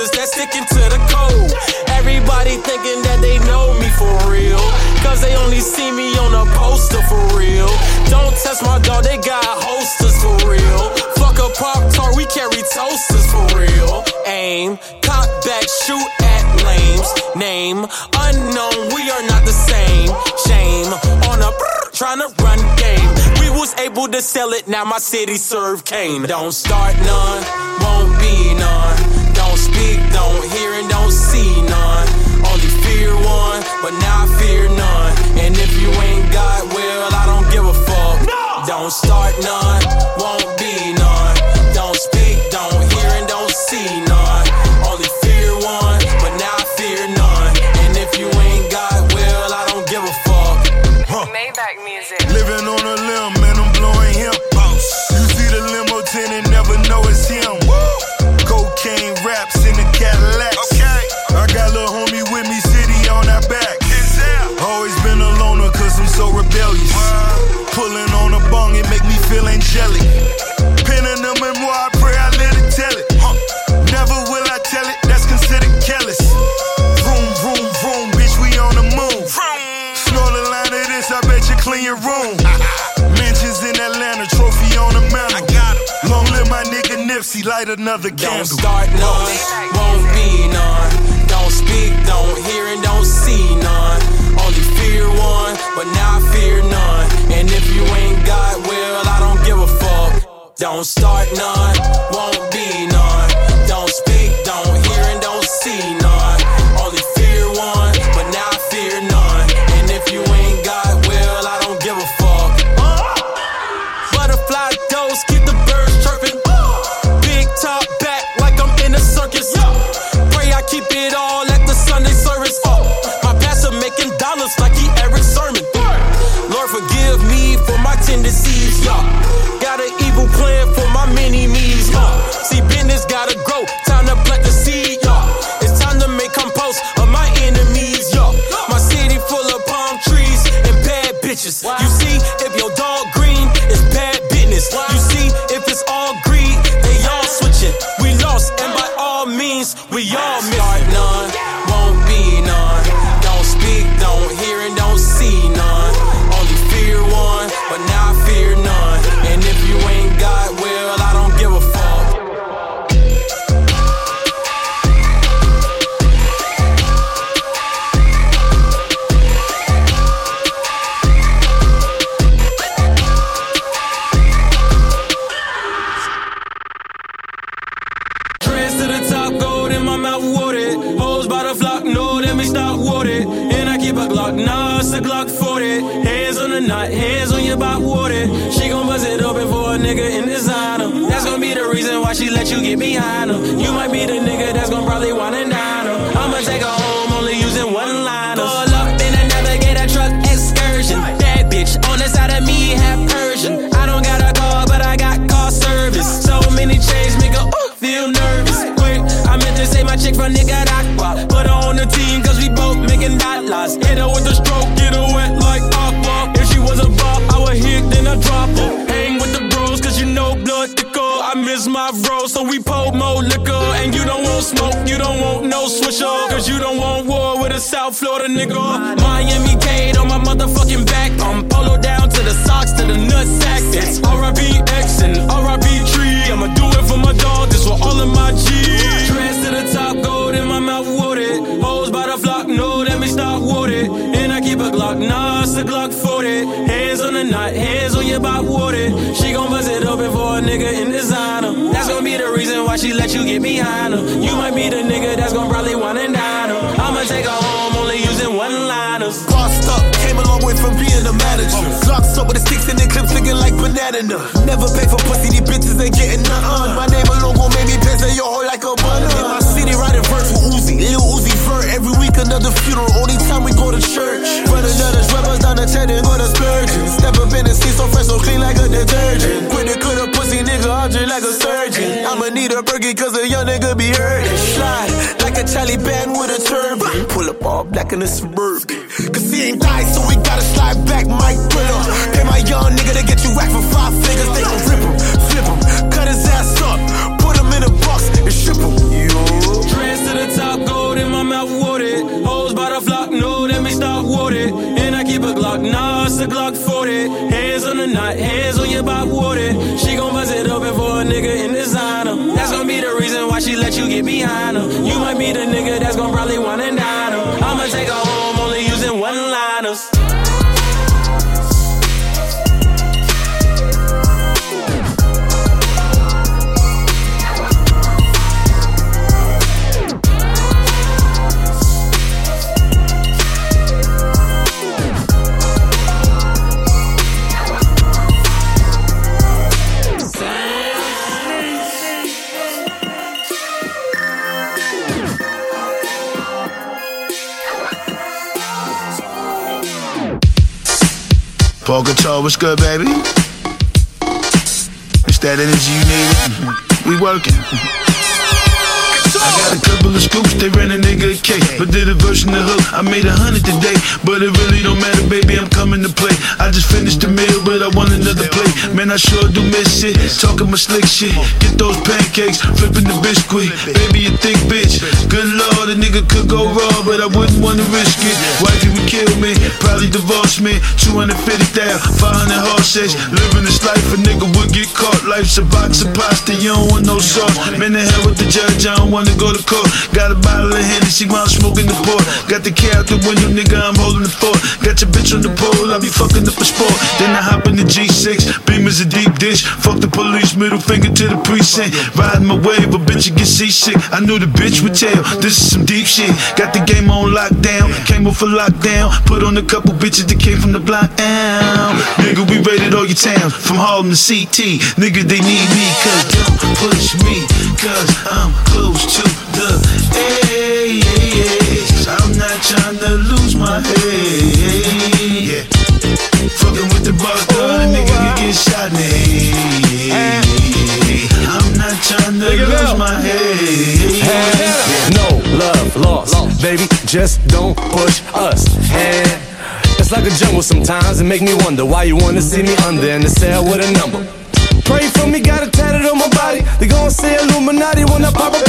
gangsters that sticking to the code. Everybody thinking that they know me for real. Cause they only see me on a poster for real. Don't test my dog, they got holsters for real. Fuck a Pop Tart, we carry toasters for real. Aim, cock back, shoot at lames. Name, unknown, we are not the same. Shame, on a trying to run game. We was able to sell it, now my city serve cane. Don't start none, won't be none. Don't speak, don't hear, and don't see none. Only fear one, but now I fear none. And if you ain't got will, I don't give a fuck. No! Don't start none, light another Don't start none, won't be none. Don't speak, don't hear, and don't see none. Only fear one, but now I fear none. And if you ain't got will, I don't give a fuck. Don't start none, but now from Put her on the team, cause we both making dollars. Hit her with a stroke, get her wet like aqua. If she was a bop, I would hit, then I drop her. Hang with the bros, cause you know blood thicker. I miss my bro, so we pull more liquor. And you don't want smoke, you don't want no swisher. Cause you don't want war with a South Florida nigga. Miami Kate on my motherfucking back. I'm polo down to the socks, to the nutsack. It's RIP X and RIP Tree. I'ma do it for my dog, this for all of my G's. Gold in my mouth, watered. Hoes by the flock, know that me stop watered. And I keep a Glock, nah, it's a Glock 40. Hands on the knot, hands on your back, watered. She gon' buzz it open for a nigga in designer. That's gonna be the reason why she let you get behind her. You might be the nigga that's gonna probably wanna dine her. I'ma take her home, only using one liners. Bossed up, came a long way from being a manager. Oh. Locks up with the sticks and the clips looking like banana. Never pay for pussy, these bitches ain't getting nothing. My name alone gon' make me piss your hoe like a Another funeral, only time we go to church. Run another rubbers down the 10 and go to splurging. Step up in the seat so fresh, so clean like a detergent. Quit the cut a pussy nigga, I'm just like a surgeon. I'ma need a burger cause a young nigga be hurting. Slide like a Charlie band with a turban. Pull up all black in the suburban. Cause he ain't died, so we gotta slide back, Mike Thriller. Pay my young nigga to get you whacked for five figures. They gon' rip a Glock 40. Hands on the knot, hands on your back water. She gon' buzz it open for a nigga in designer. That's gonna be the reason why she let you get behind her. You might be the nigga that's gonna probably wanna dine her. I'ma take her home What's good, baby? It's that energy you need. We working. I got a couple of scoops, they ran a nigga a cake. But did a version of hook, I made a hundred today. But it really don't matter, baby, I'm coming to play. I just finished the meal, but I want another plate. Man, I sure do miss it. Talking my slick shit. Get those pancakes, flipping the biscuit. Baby, you thick bitch. Good lord, a nigga could go raw, but I wouldn't wanna risk it. Wifey would kill me, probably divorce me. 250,000, 500 horses. Living this life, a nigga would get caught. Life's a box of pasta, you don't want no sauce. Man, the hell with the judge, I don't wanna go to court. Got a bottle of Hennessy while I'm smoking the port. Got the key out the window, nigga, I'm holding the fort. Got your bitch on the pole, I be fucking up a sport. Then I hop in the G6, beam is a deep dish. Fuck the police, middle finger to the precinct. Riding my wave, but bitch you get seasick. I knew the bitch would tell, this is some deep shit. Got the game on lockdown, came off a lockdown. Put on a couple bitches that came from the block down. Nigga, we raided all your towns, from Harlem to CT. Nigga, they need me, cause don't push me, cause I'm close to the edge. I'm not trying to lose my head. Yeah. Fucking with the bar gun, a nigga can get shot in the head. I'm not trying to lose my head. No love lost, baby. Just don't push us. And it's like a jungle sometimes. It make me wonder why you wanna see me under in the cell with a number. Pray for me, got it tatted on my body. They gon' say Illuminati when I pop up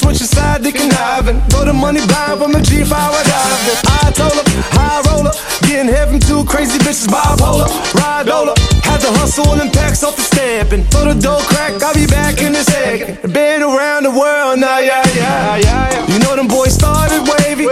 trust them bitches, switch side, they conniving. Throw the money blind from a G5 I diving. I told her, high roller, getting from two crazy bitches bipolar. Ride over, had to hustle and packs off the stamping. Throw the door crack, I'll be back in a second. Been around the world now, yeah, yeah, yeah. yeah. You know them boys started wavy.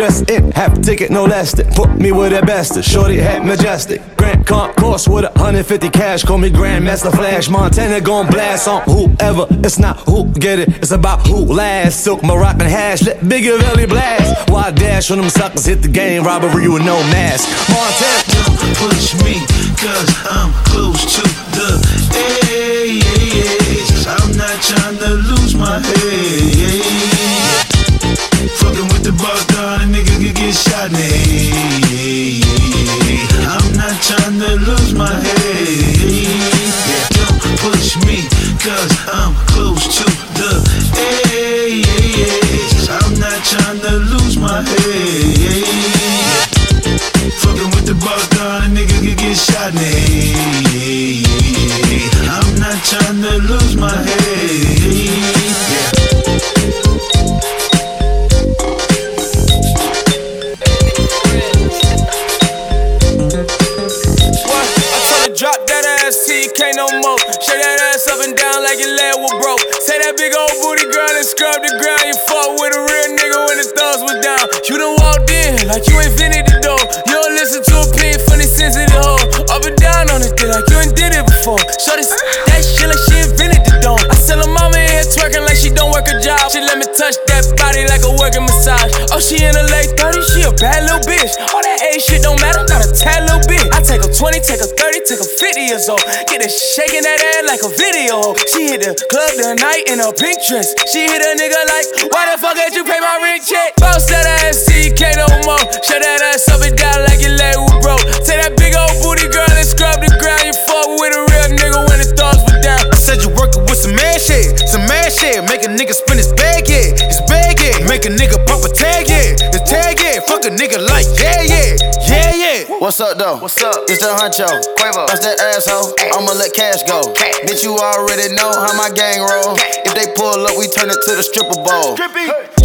Dressed in, half ticket, no less than. Put me with the best. Shorty hat majestic. Grand Concourse with a 150 cash. Call me Grandmaster Flash. Montana gon' blast on whoever. It's not who get it, it's about who last. Silk Moroccan hash, let Bigger Valley blast. Why dash when them suckers hit the game? Robbery with no mask. Montana. Don't push me, cause I'm close to the edge. I'm not trying to lose my head. The bar gun, a nigga could get shot in the head. She in her late 30s, she a bad little bitch. All that age shit don't matter, not a tad little bit. I take her 20, take her 30, take her 50 years old. Get her shaking that ass like a video. She hit the club tonight in a pink dress. She hit a nigga like, why the fuck did you pay my rent check? Bounce that ass you no more. Shut that ass up and down like your leg was broke. Take that big old booty girl and scrub the ground. You fuck with a real nigga when the thugs were down. I said you working with some mad shit, some mad shit. Make a nigga spin his bag, yeah, his bag, yeah. Make a nigga What's up though? What's up? It's the Huncho. Quavo. That's that asshole. I'ma let cash go. Bitch, you already know how my gang roll. If they pull up, we turn it to the stripper bowl.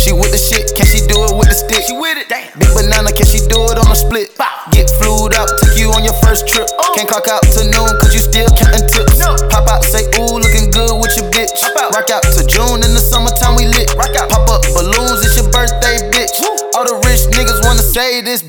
She with the shit, can she do it with the stick? She with it. Big banana, can she do it on a split? Get flued out, took you on your first trip. Oh. Can't clock out to noon, cause you still counting tips. Pop out, say, ooh, looking good with your bitch. Rock out to June in the summertime, we lit. Rock out. Pop up balloons, it's your birthday, bitch. All the rich niggas wanna say this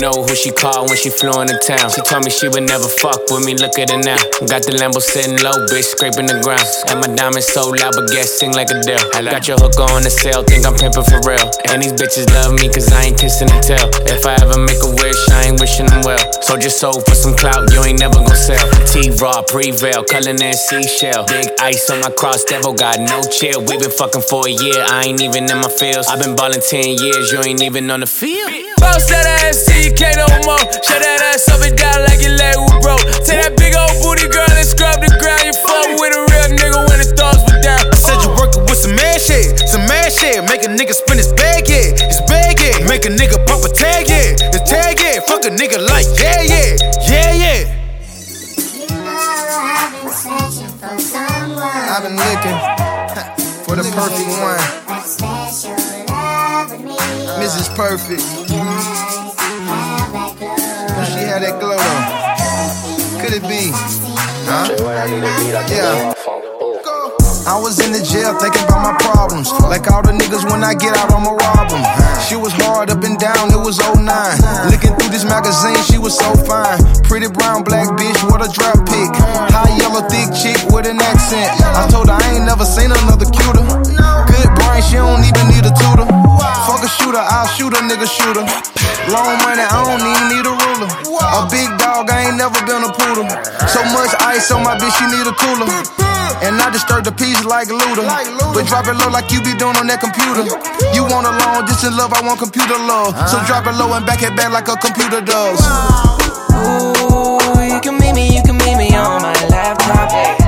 know who she called when she flew into town. She told me she would never fuck with me. Look at her now. Got the Lambo sitting low, bitch, scraping the ground. And my diamonds so loud, but gas sing like a deal. Got your hook on the sale, think I'm pimping for real. And these bitches love me cause I ain't kissing the tail. If I ever make a wish, I ain't wishing them well. So just sold for some clout, you ain't never gon' sell. T-Raw, Prevail, Cullen and Seashell. Big ice on my cross, devil got no chill. We been fucking for a year, I ain't even in my feels. i been ballin' 10 years, you ain't even on the field. Bounce that ass till you can't no more. Shut that ass up and down like your leg was broke. Take that big old booty girl and scrub the ground. You fuck with a real nigga when the thumbs were down. I said you working with some mad shit, some mad shit. Make a nigga perfect one. Mrs. Perfect. She had that glow though. Could it be? Huh? Yeah. I was in the jail thinking about my problems. Like all the niggas when I get out, I'ma rob them. She was hard up and down, it was 09. Looking through this magazine, she was so fine. Pretty brown, black bitch, what a drop pick. High yellow, thick chick with an accent. I told her I ain't never seen another cuter. She don't even need a tutor. Fuck a shooter, I'll shoot a nigga shooter. Long money, I don't even need a ruler. A big dog, I ain't never been a poodle. So much ice on my bitch, she need a cooler. And I disturb the peace like Luda. But drop it low like you be doing on that computer. You want a long distance love, I want computer love. So drop it low and back it back like a computer does. Ooh, you can meet me, you can meet me on my laptop.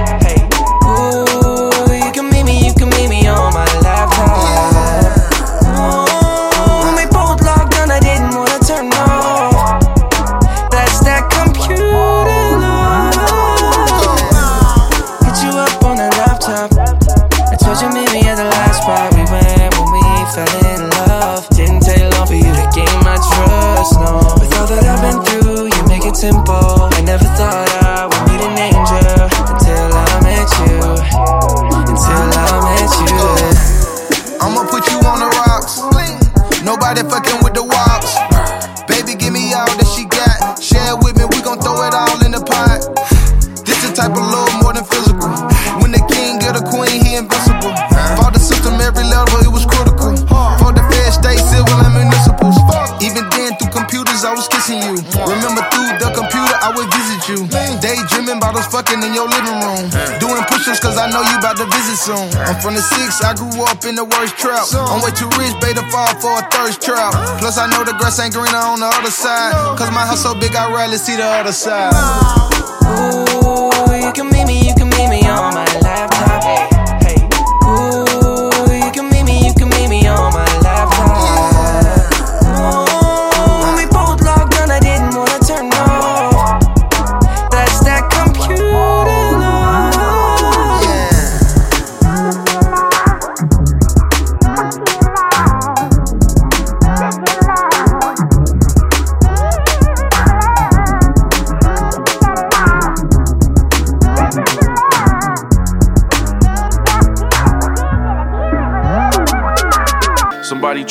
Up in the worst trap. I'm way too rich, babe, to fall for a thirst trap. Plus, I know the grass ain't greener on the other side. Cause my house so big, I rarely see the other side. Ooh, you can meet me, you can meet me on my laptop.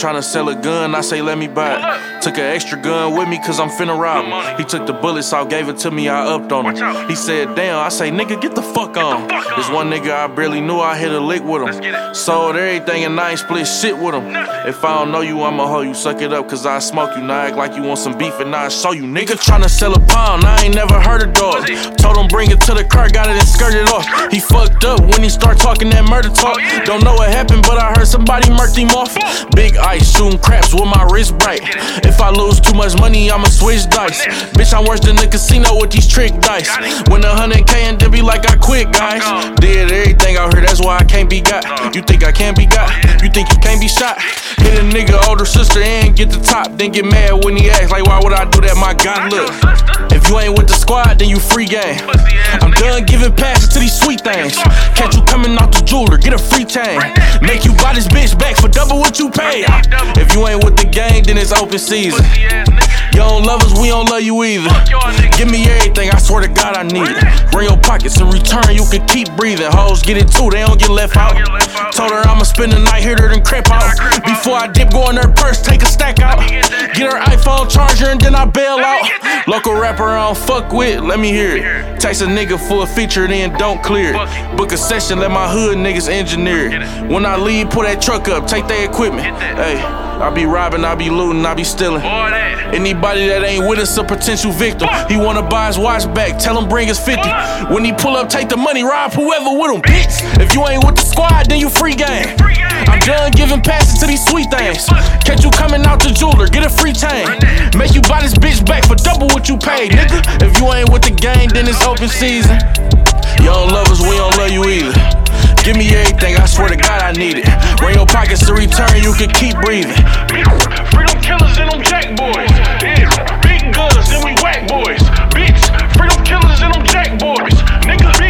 Somebody tryna sell a gun, I say let me buy it. Took an extra gun with me cause I'm finna rob him. He took the bullets out, gave it to me, I upped on him. He said, damn, I say, nigga, get the fuck on. This one nigga I barely knew, I hit a lick with him. Sold everything and I ain't split shit with him. If I don't know you, I'ma hoe you, suck it up cause I smoke you. Now act like you want some beef and I show you. Nigga tryna sell a pound, I ain't never heard of dog. Told him bring it to the car, got it and skirted off. He fucked up when he start talking that murder talk. Don't know what happened, but I heard somebody murked him off. Big ice, shooting craps with my wrist bright. If I lose too much money, I'ma switch dice. Bitch, I'm worse than the casino with these trick dice. When a hundred K and then be like I quit, guys. Did everything out here, that's why I can't be got. You think I can't be got? You think you can't be shot? Hit a nigga older sister and get the top, then get mad when he asks like, why would I do that? My God, look. If you ain't with the squad, then you free game. I'm done giving passes to these sweet things. Catch you coming off the jeweler, get a free chain. Make you buy this bitch back for double what you paid. If you ain't with the gang, then it's open season. You don't love us, we don't love you either. Give me everything, I swear to God I need it. Bring your pockets in return, you can keep breathing. Hoes get it too, they don't get left out. Told her I'ma spend the night here, then crap out. Before I dip, go in her purse, take a stack out. Get her iPhone charger, and then I bail out. Local rapper I don't fuck with, let me hear it. Text a nigga for a feature, then don't clear it. Book a session, let my hood niggas engineer it. When I leave, pull that truck up, take their equipment. Hey, I be robbing, I be looting, I be stealing. Anybody that ain't with us a potential victim. He wanna buy his watch back, tell him bring his 50. When he pull up, take the money, rob whoever with him, bitch. If you ain't with the squad, then you free game. I'm done giving passes to these sweet things. Catch you coming out the jeweler, get a free chain. Make you buy this bitch back for double what you paid, nigga. If you ain't with the gang, then it's open season. You don't love us, we don't love you either. Give me everything, I swear to God I need it. Bring your pockets to return, you can keep breathing. Freedom killers and them jack boys. Yeah, big guns and we whack boys. Bitch, freedom killers and them jack boys. Niggas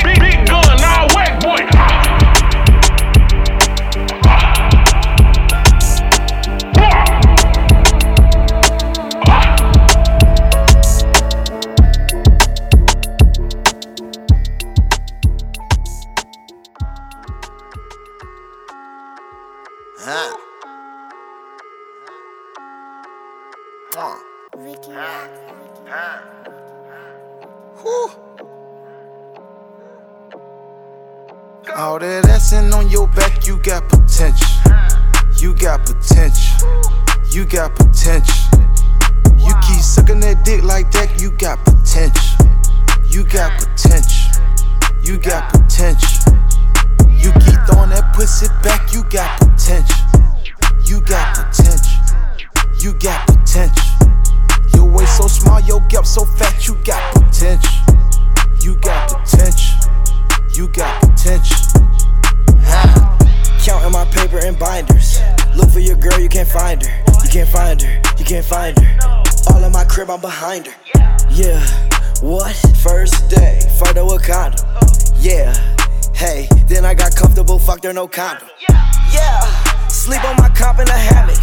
that assing on your back, you got potential. You got potential. You got potential. You keep sucking that dick like that, you got potential. You got potential. You got potential. You keep throwing that pussy back, you got potential. You got potential. You got potential. Your waist so small, your gap so fat, you got potential. You got potential. You got potential. Counting my paper and binders. Look for your girl, you can't find her. You can't find her. You can't find her. All in my crib, I'm behind her. Yeah. What? First day, photo with condom. Yeah. Hey, then I got comfortable, fucked her, no condom. Yeah. Sleep on my comp in a hammock.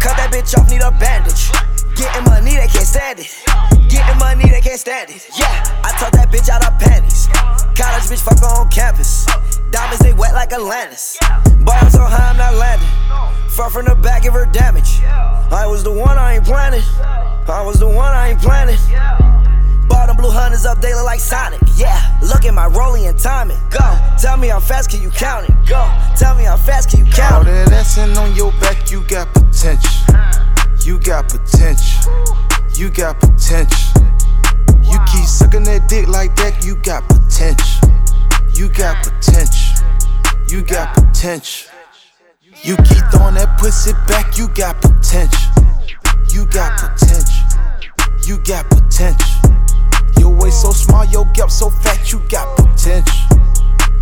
Cut that bitch off, need a bandage. Getting money, they can't stand it. Getting money, they can't stand it. Yeah, I took that bitch out of panties. College bitch, fuck on campus. Diamonds, they wet like Atlantis. Boy, I'm so high, I'm not landing. Far from the back, give her damage. I was the one, I ain't planning. I was the one, I ain't planning. Bottom blue hunters up daily like Sonic. Yeah, look at my rolling and timing. Go, tell me how fast can you count it? Go, tell me how fast can you count it? that assing on your back, you got potential. You got potential. You got potential. You keep sucking that dick like that, you got potential. You got potential. You got potential. You keep throwing that pussy back, you got potential. You got potential. You got potential. Your waist so small, your gap so fat, you got potential.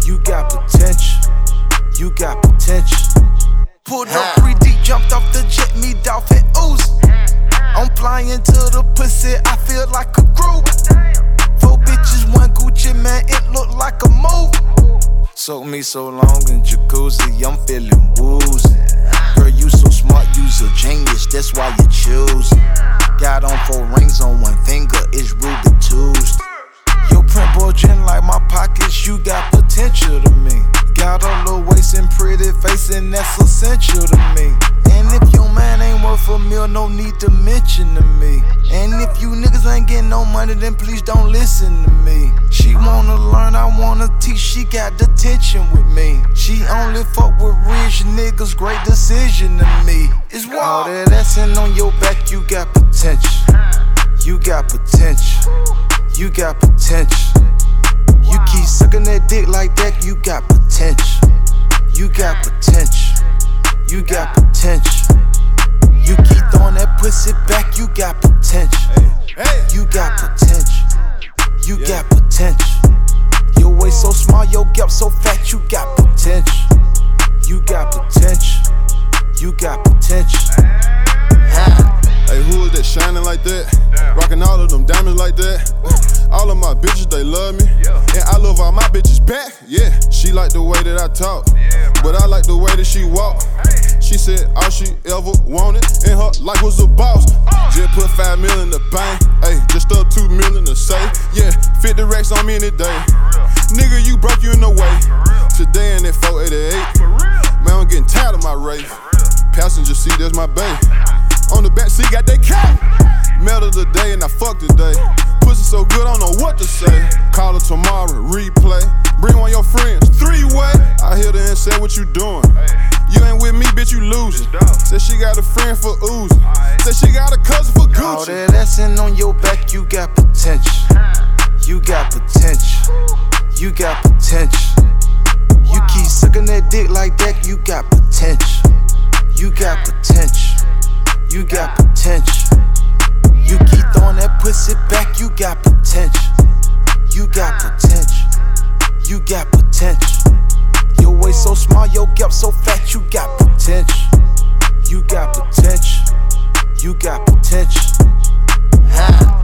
You got potential. You got potential. Pulled up three deep, jumped off the jet, me dolphin ooze. I'm flying to the pussy, I feel like a groove. Four bitches, one Gucci man, it look like a move. Soak me so long in jacuzzi, I'm feeling woozy. Girl, you so smart, you's a genius, that's why you choose. Got on four rings on one finger, it's Ruby Tuesday. Your print bulging like my pockets, you got potential to me. Got a little waist and pretty face, and that's essential to me. And if your man ain't worth a meal, no need dimension to me. And if you niggas ain't getting no money, then please don't listen to me. She wanna learn, I wanna teach, she got detention with me. She only fuck with rich niggas, great decision to me. It's wild. All that ass on your back, you got potential. You got potential. You got potential. You keep sucking that dick like that, you got potential. You got potential. You got potential. You keep throwing that pussy back, you got potential. You got potential. You got potential. Your waist so small, your gap so talk. But I like the way that she walk. She said all she ever wanted in her life was a boss. Just put five million in the bank, ayy, just up two million to say. Yeah, 50 racks on me in day. Nigga, you broke you in the way. Today in that 488. Man, I'm getting tired of my race. Passenger seat, that's my bae. On the back seat, got that cat. Metal today and I fuck today. Pussy so good, I don't know what to say. Call her tomorrow, replay. Bring one of your friends, three way. I hit her and said, What you doing? You ain't with me, bitch, you losing. Said she got a friend for oozing. Said she got a cousin for Gucci. All that ass on your back, you got potential. You got potential. You got potential. You keep sucking that dick like that, you got potential. You got potential. You got potential. You keep throwing that pussy back, you got potential. You got potential. You got potential. Your waist so small, your gap so fat, you got potential. You got potential. You got potential. Ha.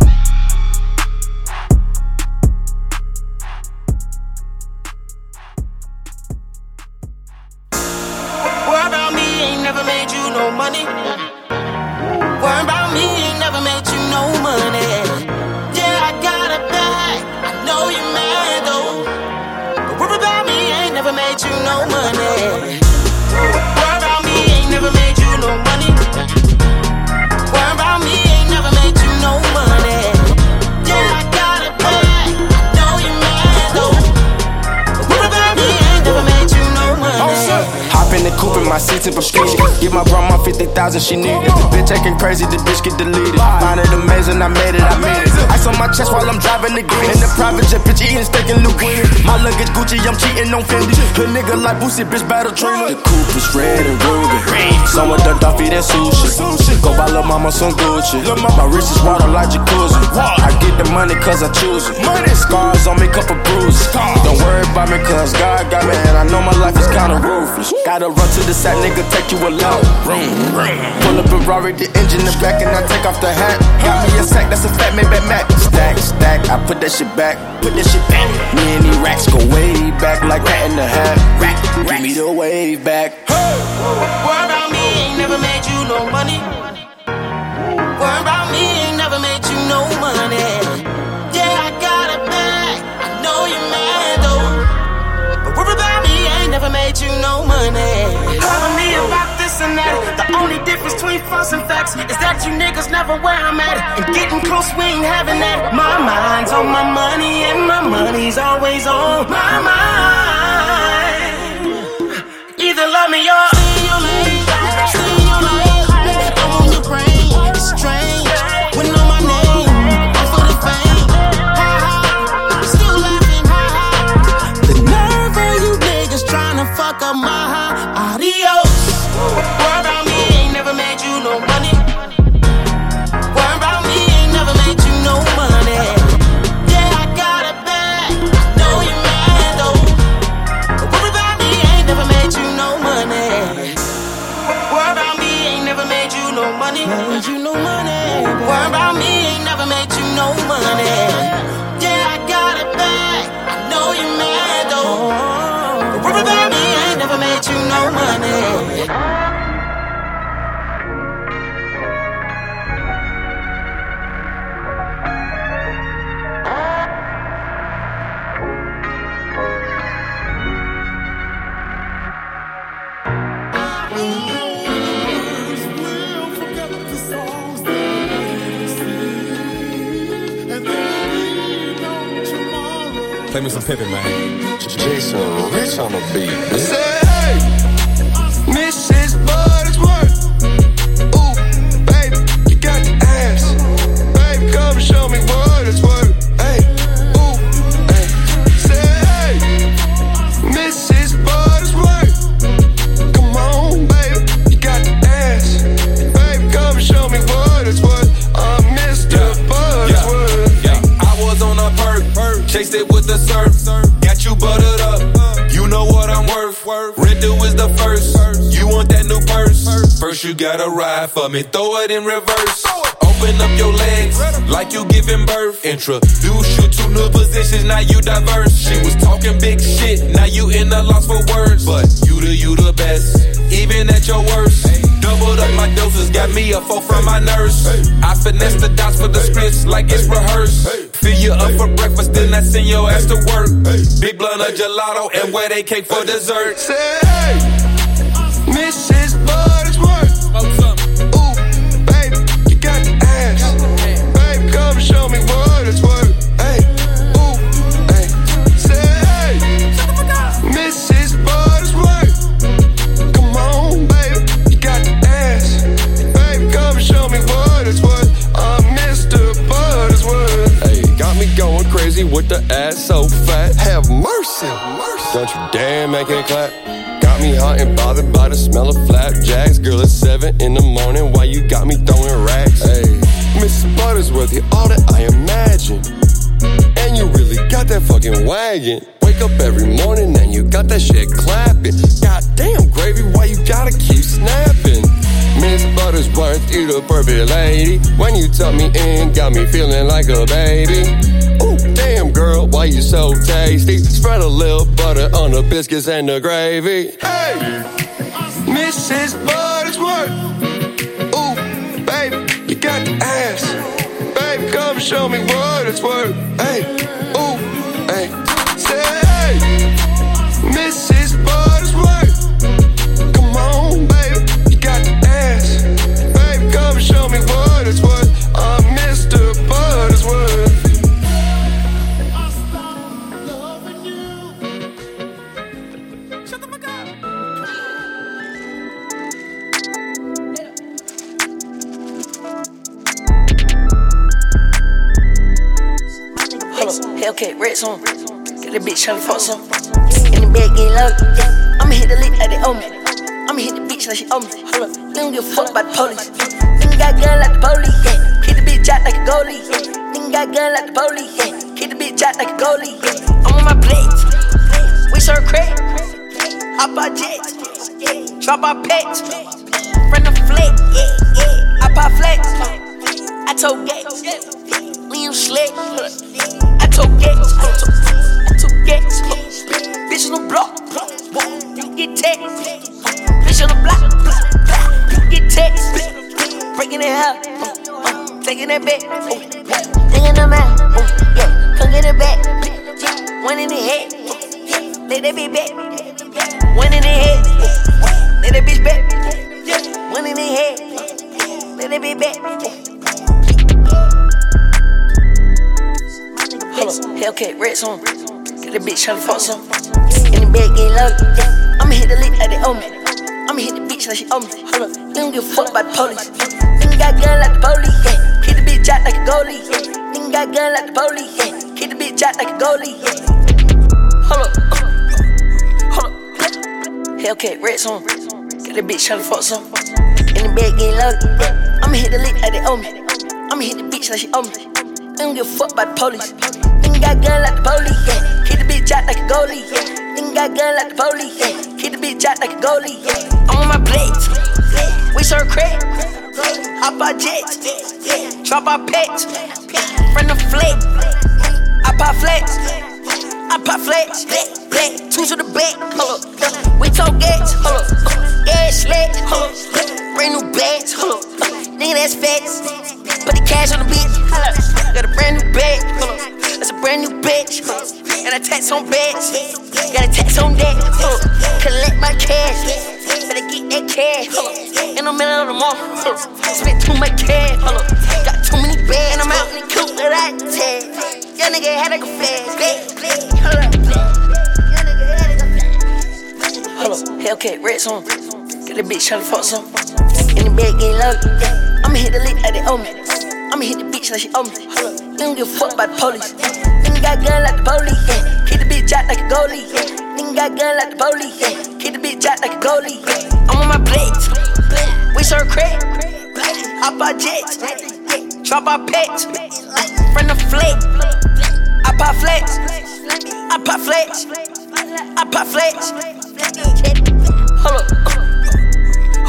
Worry about me ain't never made you no money. You my seats and prescription. Give my grandma 50,000, she need it. Bitch acting crazy, the bitch get deleted. Find it amazing, I made it, I made it. Ice on my chest while I'm driving the green. In the private jet, bitch eating steak and Louis. My luggage Gucci, I'm cheating on Fendi. Hood nigga like Boosie, bitch battle Trina. The coupe is red and ruby. Some with the Duffy, that sushi. Go buy lil' mama some Gucci. My wrist is water like jacuzzi. I get the money cause I choose it. Scars on me, couple bruises. Don't worry about me cause God got me and I know my life is kinda ruthless. Gotta run to the side, nigga, take you alone. Pull up a Rari, the engine in the back, and I take off the hat. Got me a sack, that's a fat Maybach Mac. Stack, stack, I put that shit back. Put that shit back. Me and these racks go way back, like that in the hat. Rack, give me the wave back. Worry about me ain't never made you no money. Worry about me ain't never made between false and facts is that you niggas never where I'm at. And getting close, we ain't having that. My mind's on my money, and my money's always on my mind. Either love me or Me Pippin, man. Jason Rich on the beat. You gotta ride for me, throw it in reverse. Open up your legs like you giving birth. Introduce you to new positions, now you diverse. She was talking big shit, now you in the loss for words. But you the you the best, even at your worst. Doubled up my doses, got me a four from my nurse. I finesse the dots for the scripts like it's rehearsed. Fill you up for breakfast, then I send your ass to work. Big blunt of gelato and wet a cake for dessert. Say, hey, Mrs. Buttersworth. Ooh, baby, you got the ass. Baby, come show me what it's worth. Hey, ooh, hey. Say, hey, Mrs. Buttersworth. Come on, baby, you got the ass. Baby, come show me what it's worth. I'm Mr. Buttersworth. Hey, got me going crazy with the ass so fat. Have mercy, mercy. Don't you dare make it clap. Got me hot and bothered by the smell of flapjacks. Girl, it's seven in the morning. Why you got me throwing racks? Hey, Miss Buttersworth, you're all that I imagine. And you really got that fucking wagon. Wake up every morning and you got that shit clapping. Goddamn gravy, why you gotta keep snapping? Miss Buttersworth, you the perfect lady. When you tuck me in, got me feeling like a baby. Damn girl, why you so tasty? Spread a little butter on the biscuits and the gravy. Hey, Mrs. Buttersworth. Ooh, baby, you got the ass. Baby, come show me what it's worth. Hey, ooh, tryna fuck some. In the bed getting low. Yeah. I'ma hit the lick like they owe me. I'ma hit the bitch like she owe me. Hold up, you don't give a fuck about the police. Nigga got gun like the police. Yeah. Hit the bitch out like a goalie. Yeah. Nigga got gun like the police. Yeah. Hit the bitch out like a goalie. Yeah. I'm on my plate. We serve crack. Hop our jets. Drop our pets. Friend the flick. Yeah, yeah. I pop flex. I told gates. Liam slick. I told gates. Get text. Breaking it out. Uh, taking that back. Taking them out. Uh, yeah. Come get it back. One in the head. Uh, Lay that bitch back. One in the head. Lay that bitch back. One in the head. Lay that bitch back. Hellcat, red on. Get that bitch tryna fuck some. In the bed getting low. I'ma hit the lick like they owe me. I'ma hit the bitch like she owe me. Hold up, you don't give a fuck about the police. Nigga got gun like the police. Yeah. Hit the bitch out like a goalie. Yeah. Nigga got gun like the police. Yeah. Hit the bitch out like a goalie. Yeah. Hold up, hold up. Hellcat, red on. Get that bitch tryna fuck some. In the bed getting low. Yeah. I'ma hit the lick like they owe me. I'ma hit the bitch like she owe me. I don't give a fuck about the police. Nigga got gun like the police, yeah. Hit the bitch out like a goalie, yeah. Got gun like the police, yeah. Hit the bitch out like a goalie, yeah. I'm on my plate. We serve crack. Hop our jets. Drop our pets. Friend the flick. I pop flex. I pop flex. Two to the back. Hold up. We talk gates. Hold up. Yeah, slick. Hold up. Brand new bags. Hold up. Nigga, that's facts. Put the cash on the bitch. Got a brand new bag. That's a brand new bitch. And a tax on beds. Got a tax on that. Collect my cash. Better get that cash. In the of the month. Spent too much cash. Got too many bags. And I'm out in the coop that tag. Young nigga had like a flag. Hold up. A. Hellcat, red song. Get the bitch tryna fuck some. In the bed getting low. I'ma hit the lick like they owe me. I'ma hit the bitch like she owe me. They don't give a fuck about the police. Nigga got gun like the police. Yeah. Keep the bitch out like a goalie. Yeah. Nigga got gun like the police. Yeah. Keep the bitch out like a goalie. Yeah. I'm on my blades. We serve crack. Hop our jets. Drop our pets. From the flex. I pop flex. I pop flex. I pop flex. Hold up.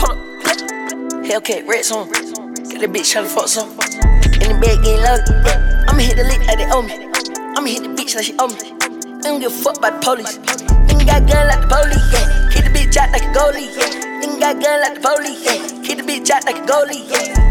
Hold up. Hellcat, red song. Got that bitch tryna fuck some. In the bed getting. Yeah. I'ma hit the lick like they owe me. I'ma hit the bitch like she owe me. They don't give a fuck the police. Nigga got gun like the police. Yeah. Keep the bitch out like a goalie. Yeah. Nigga got gun like the police. Yeah. Keep the bitch out like a goalie. Yeah.